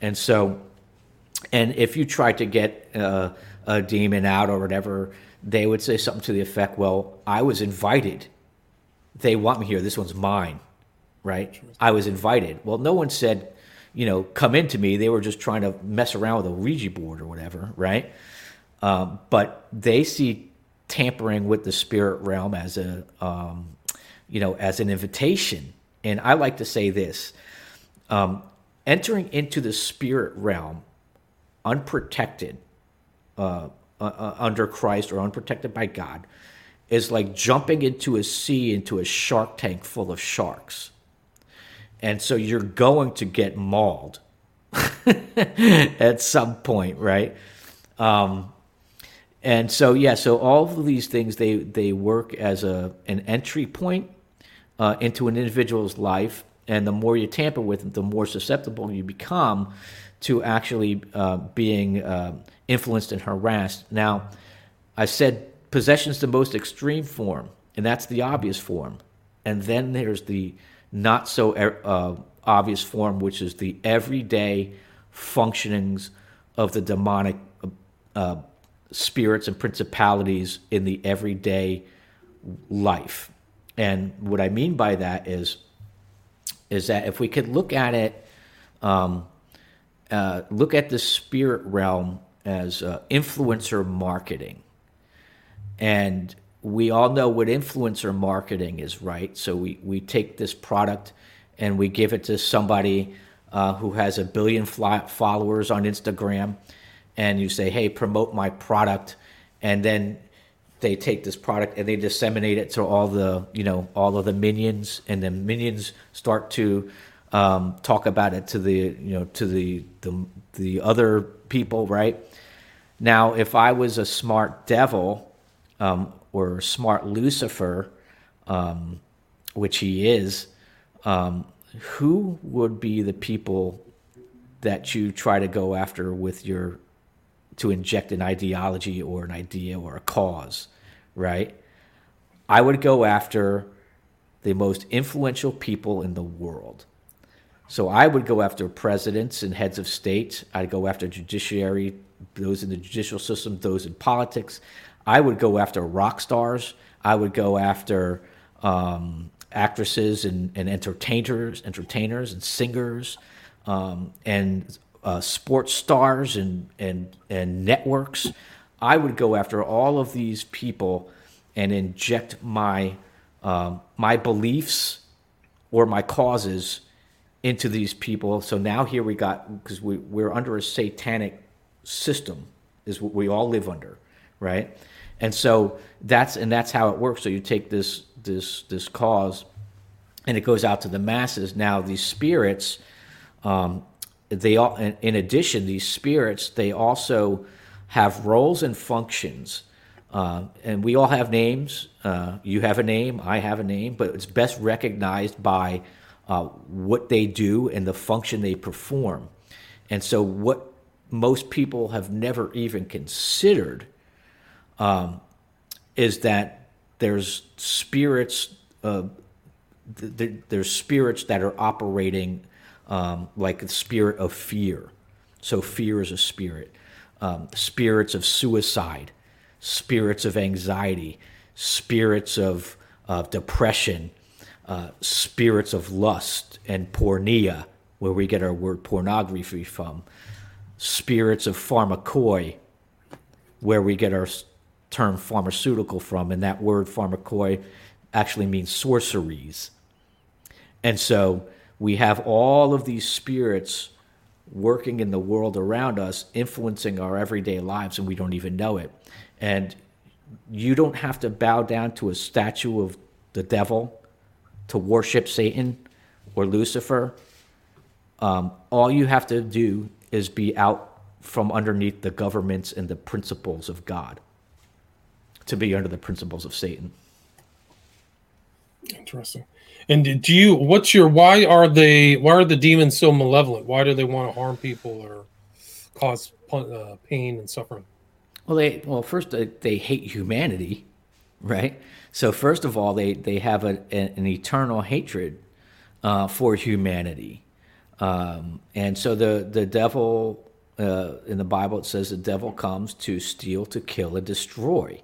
And so and if you try to get uh, a demon out or whatever they would say something to the effect well i was invited. They want me here. This one's mine right? I was invited. Well no one said you know come into me they were just trying to mess around with a ouija board or whatever right? Um, but they see tampering with the spirit realm as a um, you know as an invitation. And i like to say this um, entering into the spirit realm unprotected uh, uh, uh, under christ or unprotected by god is like jumping into a sea into a shark tank full of sharks and so you're going to get mauled at some point right? Um, and so yeah so all of these things they they work as a an entry point uh, into an individual's life. And the more you tamper with them the more susceptible you become to actually uh, being uh, influenced and harassed. Now i said possession is the most extreme form and that's the obvious form. And then there's the not so uh, obvious form which is the everyday functionings of the demonic uh, spirits and principalities in the everyday life. And what I mean by that is, is that if we could look at it, um, uh, look at the spirit realm as uh, influencer marketing, and we all know what influencer marketing is, right? So we we take this product and we give it to somebody uh, who has a billion followers on Instagram and you say, "Hey, promote my product," and then they take this product and they disseminate it to all the you know all of the minions, and then minions start to um, talk about it to the you know to the the the other people, right? Now, if I was a smart devil um, or smart Lucifer, um, which he is, um, who would be the people that you try to go after with your to inject an ideology or an idea or a cause, right? I would go after the most influential people in the world. So I would go after presidents and heads of state. I'd go after judiciary, those in the judicial system, those in politics. I would go after rock stars. I would go after um, actresses and, and entertainers, entertainers and singers, um, and uh, sports stars and, and, and networks. I would go after all of these people and inject my, um, my beliefs or my causes into these people. So now here we got, because we, we're under a satanic system, is what we all live under, right? And so that's and that's how it works. So you take this this this cause, and it goes out to the masses. Now these spirits, um, they all in, addition these spirits they also have roles and functions. Uh, and we all have names. Uh, you have a name. I have a name. But it's best recognized by uh, what they do and the function they perform. And so what most people have never even considered um, is that there's spirits uh, th- th- there's spirits that are operating um, like the spirit of fear. So fear is a spirit. um, spirits of suicide, spirits of anxiety, spirits of, of depression, uh, spirits of lust and porneia, where we get our word pornography from, spirits of pharmakoi, where we get our term pharmaceutical from, and that word pharmakoi actually means sorceries. And so we have all of these spirits working in the world around us, influencing our everyday lives, and we don't even know it. And you don't have to bow down to a statue of the devil to worship Satan or Lucifer. Um, all you have to do is be out from underneath the governments and the principles of God to be under the principles of Satan. Interesting. And do you? What's your? Why are they? Why are the demons so malevolent? Why do they want to harm people or cause uh, pain and suffering? Well, they well first they, they hate humanity, right? So first of all, they they have a, an eternal hatred uh, for humanity, um, and so the the devil uh, in the Bible it says the devil comes to steal, to kill, and destroy,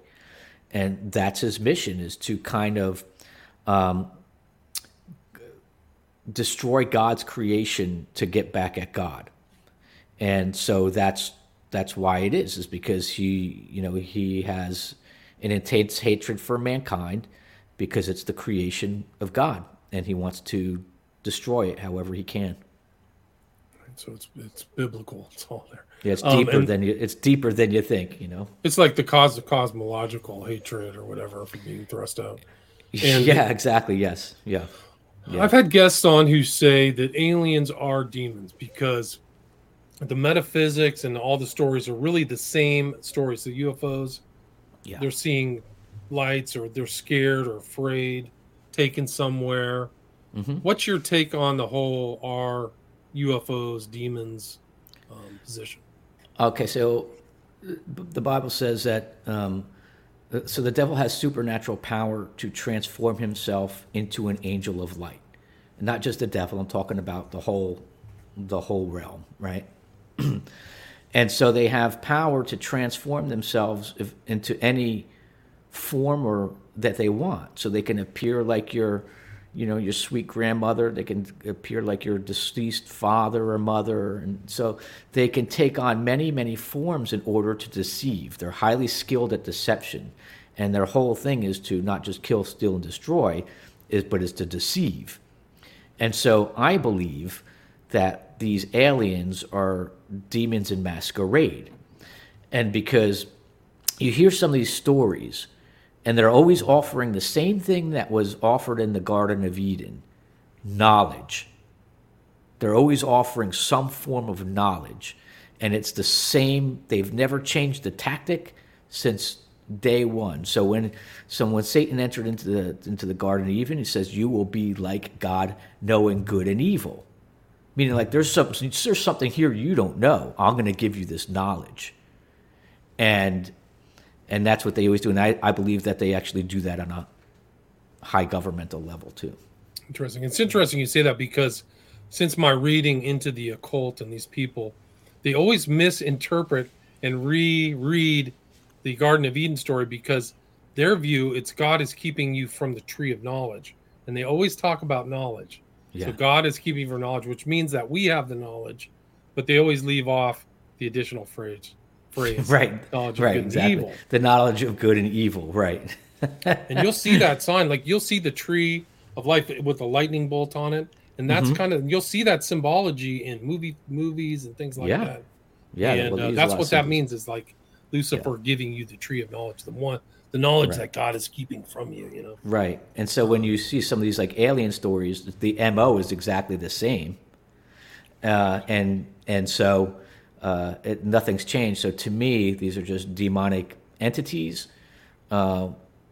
and that's his mission is to kind of um, destroy God's creation to get back at God, and so that's that's why it is is because he you know he has an intense hatred for mankind because it's the creation of God and he wants to destroy it however he can. So it's it's biblical. It's all there. Yeah, it's um, deeper um, than you. It's deeper than you think. You know, it's like the cause of cosmological hatred or whatever being thrust out. And yeah, exactly. Yes. Yeah. yeah. I've had guests on who say that aliens are demons because the metaphysics and all the stories are really the same stories. The UFOs, yeah. they're seeing lights or they're scared or afraid, taken somewhere. Mm-hmm. What's your take on the whole are UFOs demons um, position? Okay, so the Bible says that um, so the devil has supernatural power to transform himself into an angel of light. Not just the devil, I'm talking about the whole the whole realm, right? and so they have power to transform themselves if, into any form or that they want. So they can appear like your, you know, your sweet grandmother. They can appear like your deceased father or mother, and so they can take on many, many forms in order to deceive. They're highly skilled at deception, and their whole thing is to not just kill, steal, and destroy, is but is to deceive. And so I believe that these aliens are demons in masquerade. And because you hear some of these stories, and they're always offering the same thing that was offered in the Garden of Eden knowledge. They're always offering some form of knowledge. And it's the same, they've never changed the tactic since day one. So when so when Satan entered into the into the Garden of Eden, he says, You will be like God, knowing good and evil meaning like there's something there's something here you don't know. I'm going to give you this knowledge, and and that's what they always do. And I, I believe that they actually do that on a high governmental level too. Interesting. It's interesting you say that because since my reading into the occult and these people, they always misinterpret and reread the Garden of Eden story because their view it's God is keeping you from the tree of knowledge, and they always talk about knowledge. Yeah. So God is keeping for knowledge, which means that we have the knowledge, but they always leave off the additional phrase. Phrase, right, knowledge right, exactly. The knowledge of good and evil, right. and you'll see that sign, like you'll see the tree of life with a lightning bolt on it, and that's mm-hmm. kind of you'll see that symbology in movie movies and things like yeah. that. Yeah, and uh, that's what that means is like Lucifer yeah. giving you the tree of knowledge, the one the knowledge right. that God is keeping from you, you know. Right. And so when you see some of these like alien stories, the MO is exactly the same. Uh, and and so uh, it, nothing's changed. So to me, these are just demonic entities uh,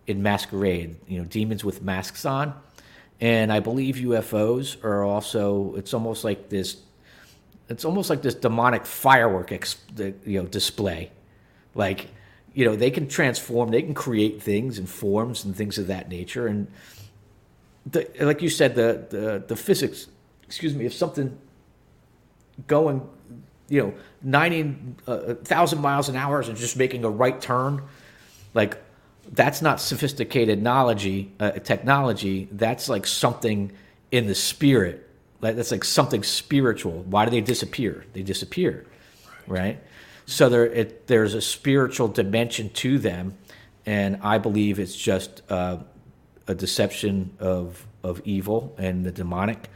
in masquerade. You know, demons with masks on. And I believe UFOs are also. It's almost like this. It's almost like this demonic firework, you know, display. Like you know they can transform they can create things and forms and things of that nature and the, like you said the, the the physics excuse me if something going you know, 90,000 uh, miles an hour and just making a right turn. Like, that's not sophisticated knowledge, uh, technology. That's like something in the spirit. Like, that's like something spiritual. Why do they disappear? They disappear, right? right? So there, it, there's a spiritual dimension to them, and I believe it's just uh, a deception of of evil and the demonic.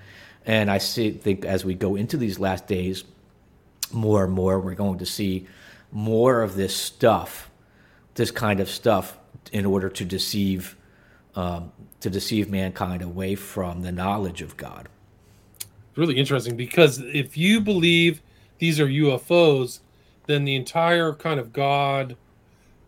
And I see, think as we go into these last days, more and more, we're going to see more of this stuff, this kind of stuff, in order to deceive, um, to deceive mankind away from the knowledge of God. It's really interesting because if you believe these are UFOs, then the entire kind of God,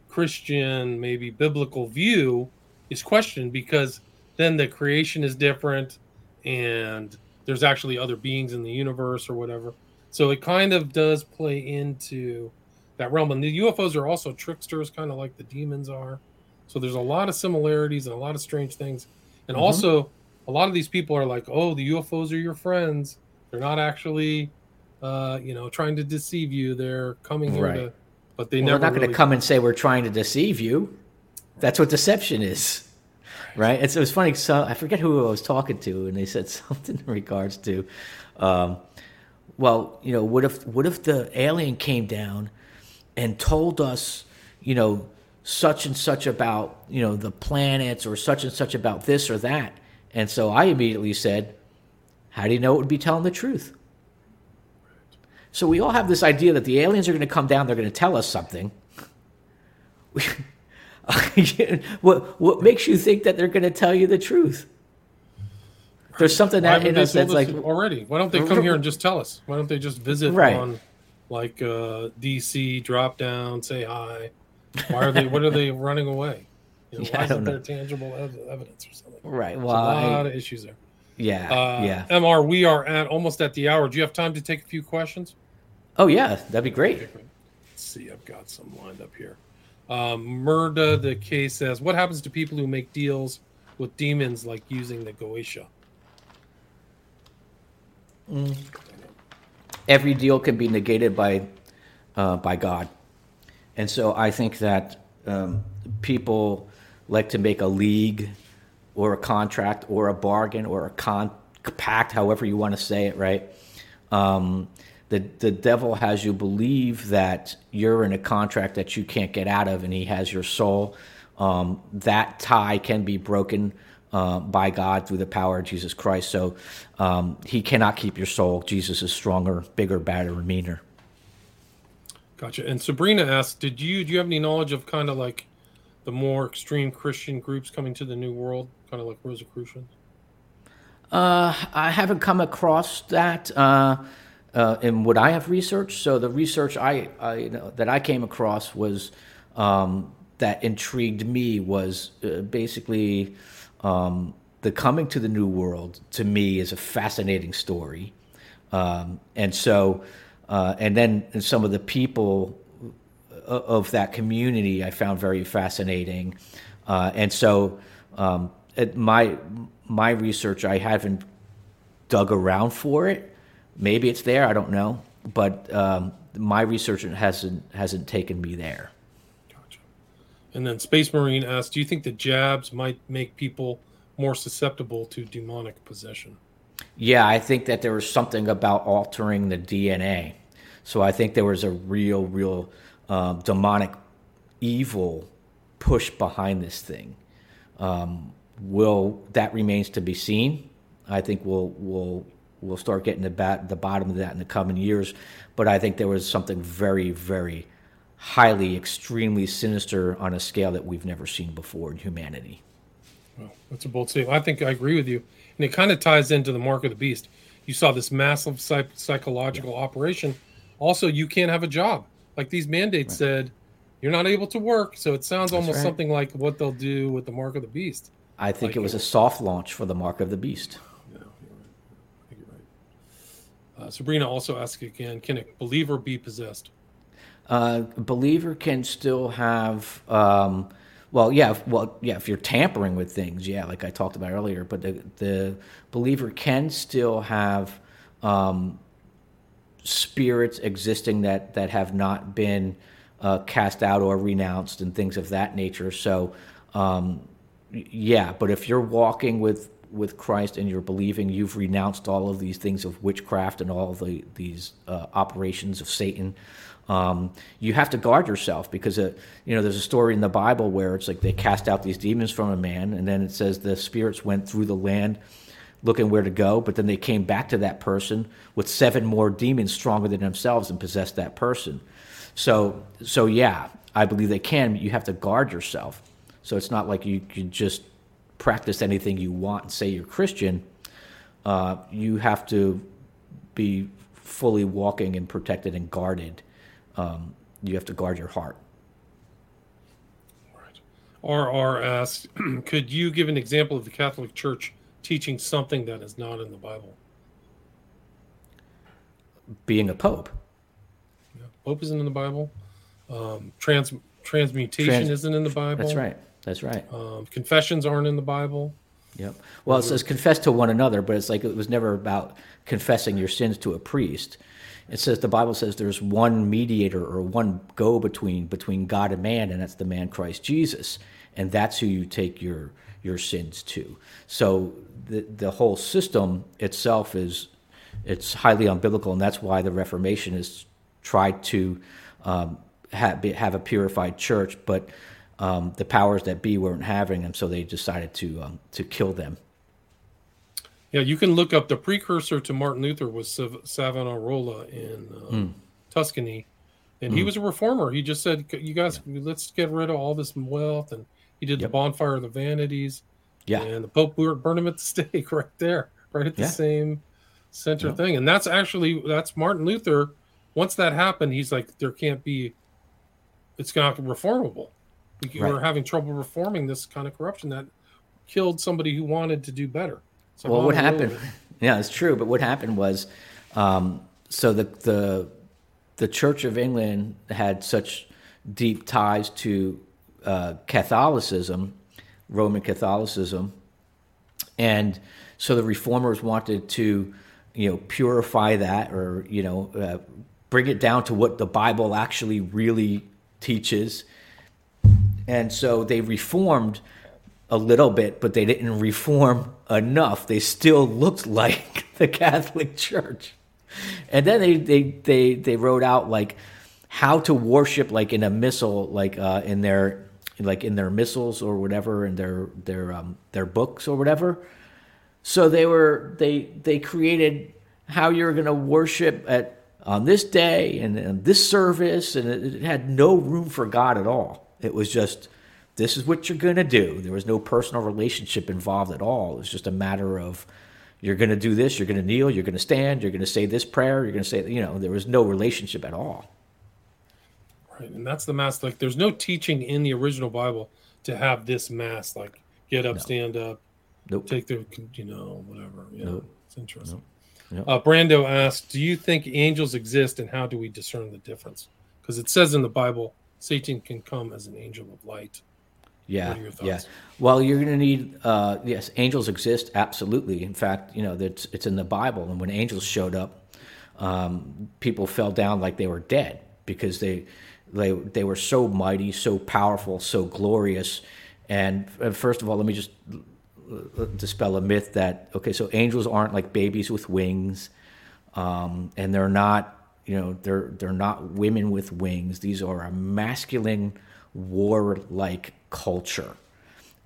Christian, maybe biblical view is questioned because then the creation is different and there's actually other beings in the universe or whatever. So it kind of does play into that realm. And the UFOs are also tricksters, kind of like the demons are. So there's a lot of similarities and a lot of strange things. And mm-hmm. also, a lot of these people are like, oh, the UFOs are your friends. They're not actually, uh, you know, trying to deceive you. They're coming here right. to, but they well, never. They're not going to come and say we're trying to deceive you. That's what deception is right? It's, it was funny. So I forget who I was talking to, and they said something in regards to, um, well, you know, what if what if the alien came down and told us, you know, such and such about you know the planets or such and such about this or that, and so I immediately said, how do you know it would be telling the truth? So we all have this idea that the aliens are going to come down, they're going to tell us something. what what makes you think that they're going to tell you the truth? There's something that in us that's like already. Why don't they come here and just tell us? Why don't they just visit right. on like uh, DC, drop down, say hi? Why are they? what are they running away? You know, yeah, why isn't there tangible evidence or something? Right. Well, There's a lot I, of issues there. Yeah. Uh, yeah. Mr, we are at almost at the hour. Do you have time to take a few questions? Oh yeah, that'd be great. Let's see, I've got some lined up here. Um, Murda, the case says, what happens to people who make deals with demons like using the Goetia? Every deal can be negated by uh, by God, and so I think that um, people like to make a league or a contract or a bargain or a con- pact, however you want to say it, right? Um, the the devil has you believe that you're in a contract that you can't get out of, and he has your soul. Um, that tie can be broken uh, by God through the power of Jesus Christ. So um, he cannot keep your soul. Jesus is stronger, bigger, badder, and meaner. Gotcha. And Sabrina asked, "Did you do you have any knowledge of kind of like the more extreme Christian groups coming to the New World, kind of like Rosicrucians?" Uh, I haven't come across that. Uh, uh, in what I have researched. So the research I, I you know, that I came across was um, that intrigued me was uh, basically um, the coming to the new world. To me, is a fascinating story, um, and so uh, and then some of the people uh, of that community I found very fascinating, uh, and so um, my my research I haven't dug around for it Maybe it's there. I don't know, but um, my research hasn't hasn't taken me there. And then Space Marine asked, "Do you think the jabs might make people more susceptible to demonic possession?" Yeah, I think that there was something about altering the DNA. So I think there was a real, real um, demonic evil push behind this thing. Um, will that remains to be seen? I think we'll we'll we'll start getting the, bat, the bottom of that in the coming years. But I think there was something very, very highly, extremely sinister on a scale that we've never seen before in humanity. Well, that's a bold statement. I think I agree with you. And it kind of ties into the mark of the beast. You saw this massive psych- psychological operation. Also, you can't have a job. Like these mandates right. said, you're not able to work. So it sounds almost right. something like what they'll do with the mark of the beast. I think like it was a soft launch for the mark of the beast. Yeah, you're right. I think you're right. Uh, Sabrina also asks again: Can a believer be possessed? Uh, a believer can still have. Um, well, yeah, well, yeah. If you're tampering with things, yeah, like I talked about earlier, but the the believer can still have um, spirits existing that that have not been uh, cast out or renounced and things of that nature. So, um, yeah, but if you're walking with with Christ and you're believing you've renounced all of these things of witchcraft and all the, these uh, operations of Satan, um, you have to guard yourself because uh, you know there's a story in the Bible where it's like they cast out these demons from a man, and then it says the spirits went through the land looking where to go, but then they came back to that person with seven more demons stronger than themselves and possessed that person. So, so yeah, I believe they can. But you have to guard yourself. So it's not like you can just practice anything you want and say you're Christian. Uh, you have to be fully walking and protected and guarded. Um, you have to guard your heart. Right. RR asked, could you give an example of the Catholic Church teaching something that is not in the Bible? Being a pope. Yeah. Pope isn't in the Bible. Um, trans transmutation trans, isn't in the Bible. That's right. That's right. Um, confessions aren't in the Bible. Yep. Well, it says confess to one another, but it's like it was never about confessing your sins to a priest. It says the Bible says there's one mediator or one go between between God and man, and that's the man Christ Jesus, and that's who you take your your sins to. So the the whole system itself is it's highly unbiblical, and that's why the Reformation has tried to um, have, have a purified church, but um, the powers that be weren't having them, so they decided to um, to kill them. Yeah, you can look up the precursor to Martin Luther was Savonarola in mm. Tuscany, and mm. he hmm. was a reformer. He just said, "You guys, yeah. let's get rid of all this wealth," and he did yep. the bonfire of the vanities. Yeah, and the Pope burned him at the stake right there, right at the yeah. same center yeah. thing. And that's actually that's Martin Luther. Once that happened, he's like, there can't be. It's not reformable. We right. were having trouble reforming this kind of corruption that killed somebody who wanted to do better. Well, what happened? Yeah, it's true. But what happened was, um, so the the the Church of England had such deep ties to uh, Catholicism, Roman Catholicism, and so the reformers wanted to, you know, purify that or you know, uh, bring it down to what the Bible actually really teaches and so they reformed a little bit, but they didn't reform enough. They still looked like the Catholic Church. And then they they they they wrote out like how to worship like in a missal, like uh, in their like in their missals or whatever, in their their um, their books or whatever. So they were they they created how you're going to worship at on this day and, and this service, and it, it had no room for God at all. It was just, this is what you're going to do. There was no personal relationship involved at all. It was just a matter of, you're going to do this, you're going to kneel, you're going to stand, you're going to say this prayer, you're going to say, you know, there was no relationship at all. Right. And that's the mass. Like, there's no teaching in the original Bible to have this mass, like, get up, no. stand up, nope. take the, you know, whatever. Yeah. Nope. It's interesting. Nope. Uh, Brando asked, "Do you think angels exist, and how do we discern the difference?" Because it says in the Bible, Satan can come as an angel of light. Yeah, yeah. Well, you're going to need uh, yes, angels exist absolutely. In fact, you know it's it's in the Bible, and when angels showed up, um, people fell down like they were dead because they they they were so mighty, so powerful, so glorious. And, and first of all, let me just dispel a myth that okay, so angels aren't like babies with wings, um, and they're not you know, they're they're not women with wings. These are a masculine, warlike culture.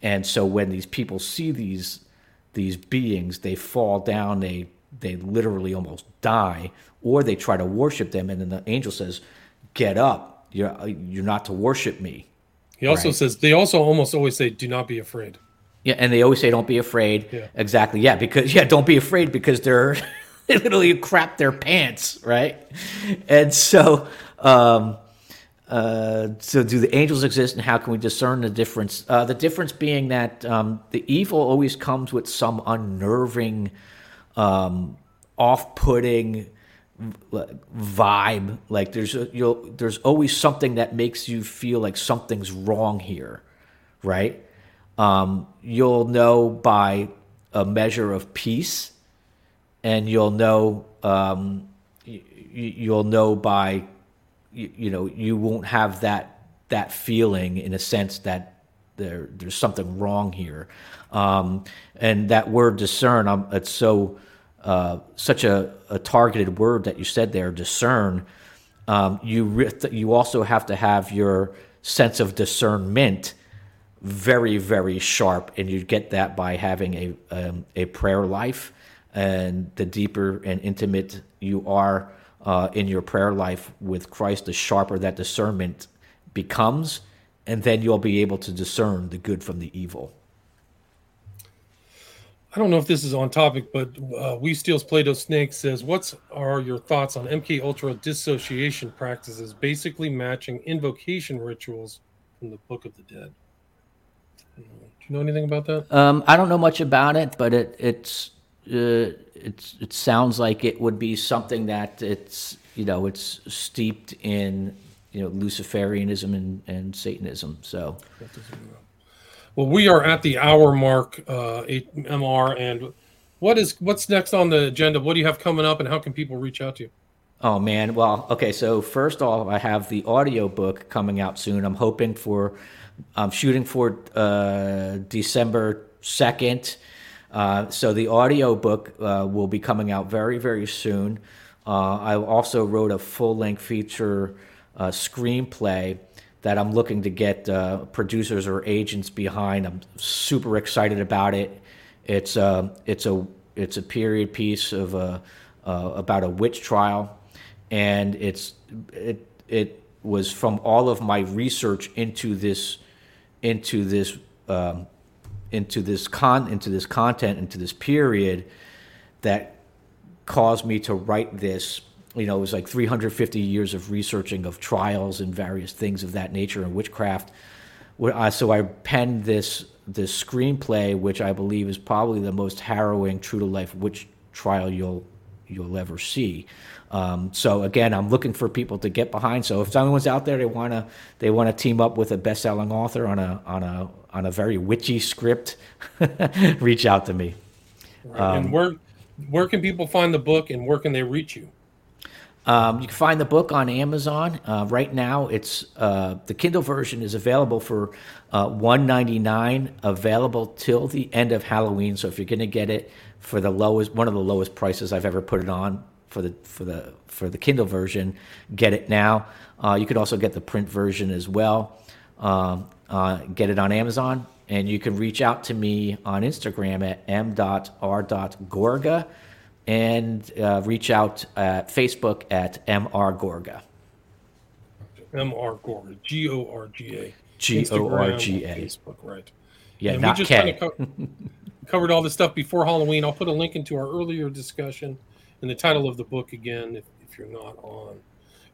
And so when these people see these these beings, they fall down, they they literally almost die, or they try to worship them, and then the angel says, "Get up! You're you're not to worship me." He also right? says they also almost always say, "Do not be afraid." Yeah, and they always say, "Don't be afraid." Yeah. Exactly. Yeah, because yeah, don't be afraid because they're they literally crap their pants, right? And so, um, uh, so do the angels exist, and how can we discern the difference? Uh, the difference being that um, the evil always comes with some unnerving, um, off-putting vibe. Like there's a, you'll, there's always something that makes you feel like something's wrong here, right? Um, you'll know by a measure of peace and you'll know um, you, you'll know by you, you know you won't have that that feeling in a sense that there there's something wrong here, um, and that word discern. Um, it's so uh, such a, a, targeted word that you said there. Discern. Um, you you also have to have your sense of discernment very very sharp, and you get that by having a um, a prayer life. And the deeper and intimate you are uh, in your prayer life with Christ, the sharper that discernment becomes, and then you'll be able to discern the good from the evil. I don't know if this is on topic, but uh, We Steals Play-Doh Snake says, "What's are your thoughts on MK Ultra dissociation practices, basically matching invocation rituals from the Book of the Dead?" Do you know anything about that? Um, I don't know much about it, but it it's uh, it's it sounds like it would be something that it's you know it's steeped in you know Luciferianism and, and Satanism. So, well, we are at the hour mark, uh, MR, and what is what's next on the agenda? What do you have coming up, and how can people reach out to you? Oh man, well, okay. So first off, I have the audio book coming out soon. I'm hoping for, I'm shooting for uh, December second. Uh, so the audio book uh, will be coming out very, very soon. Uh, I also wrote a full length feature uh, screenplay that I'm looking to get uh, producers or agents behind. I'm super excited about it. It's a it's a it's a period piece of a, about a witch trial, and it's it it was from all of my research into this into this um, into this con into this content into this period that caused me to write this you know it was like 350 years of researching of trials and various things of that nature and witchcraft so i penned this this screenplay which i believe is probably the most harrowing true to life witch trial you'll you'll ever see um, so again, I'm looking for people to get behind. So if someone's out there, they wanna they wanna team up with a best-selling author on a on a on a very witchy script, reach out to me. Right. Um, and where where can people find the book, and where can they reach you? Um, you can find the book on Amazon. Uh, right now, it's uh, the Kindle version is available for uh, one ninety nine, available till the end of Halloween. So if you're going to get it for the lowest, one of the lowest prices I've ever put it on, for the for the for the Kindle version, get it now. Uh, you could also get the print version as well. Um, uh, get it on Amazon, and you can reach out to me on Instagram at m.r.gorga and uh, reach out at Facebook at mrgorga. M.R. Gorga, G O R G A. G O R G A. Facebook, right. Yeah, and not we just K. Kind of co- covered all this stuff before Halloween. I'll put a link into our earlier discussion and the title of the book, again, if, if you're not on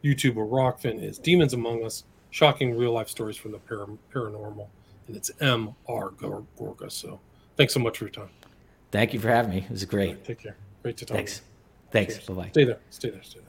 YouTube or Rokfin, is Demons Among Us Shocking Real Life Stories from the para- Paranormal. And it's M.R. Gorga. So thanks so much for your time. Thank you for having me. It was great. Right, take care. Great to talk. Thanks. Thanks. Bye bye. Stay there. Stay there. Stay there.